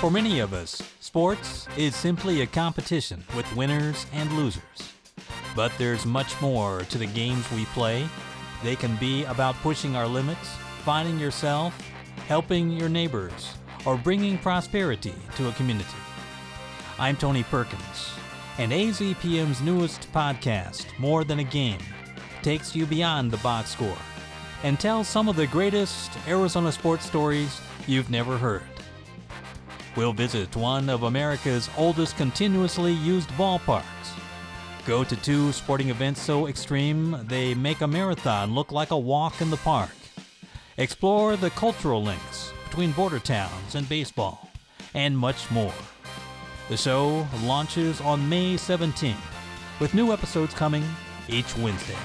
For many of us, sports is simply a competition with winners and losers. But there's much more to the games we play. They can be about pushing our limits, finding yourself, helping your neighbors, or bringing prosperity to a community. I'm Tony Perkins, and AZPM's newest podcast, More Than a Game, takes you beyond the box score and tells some of the greatest Arizona sports stories you've never heard. We'll visit one of America's oldest continuously used ballparks. Go to two sporting events so extreme they make a marathon look like a walk in the park. Explore the cultural links between border towns and baseball, and much more. The show launches on May 17th, with new episodes coming each Wednesday.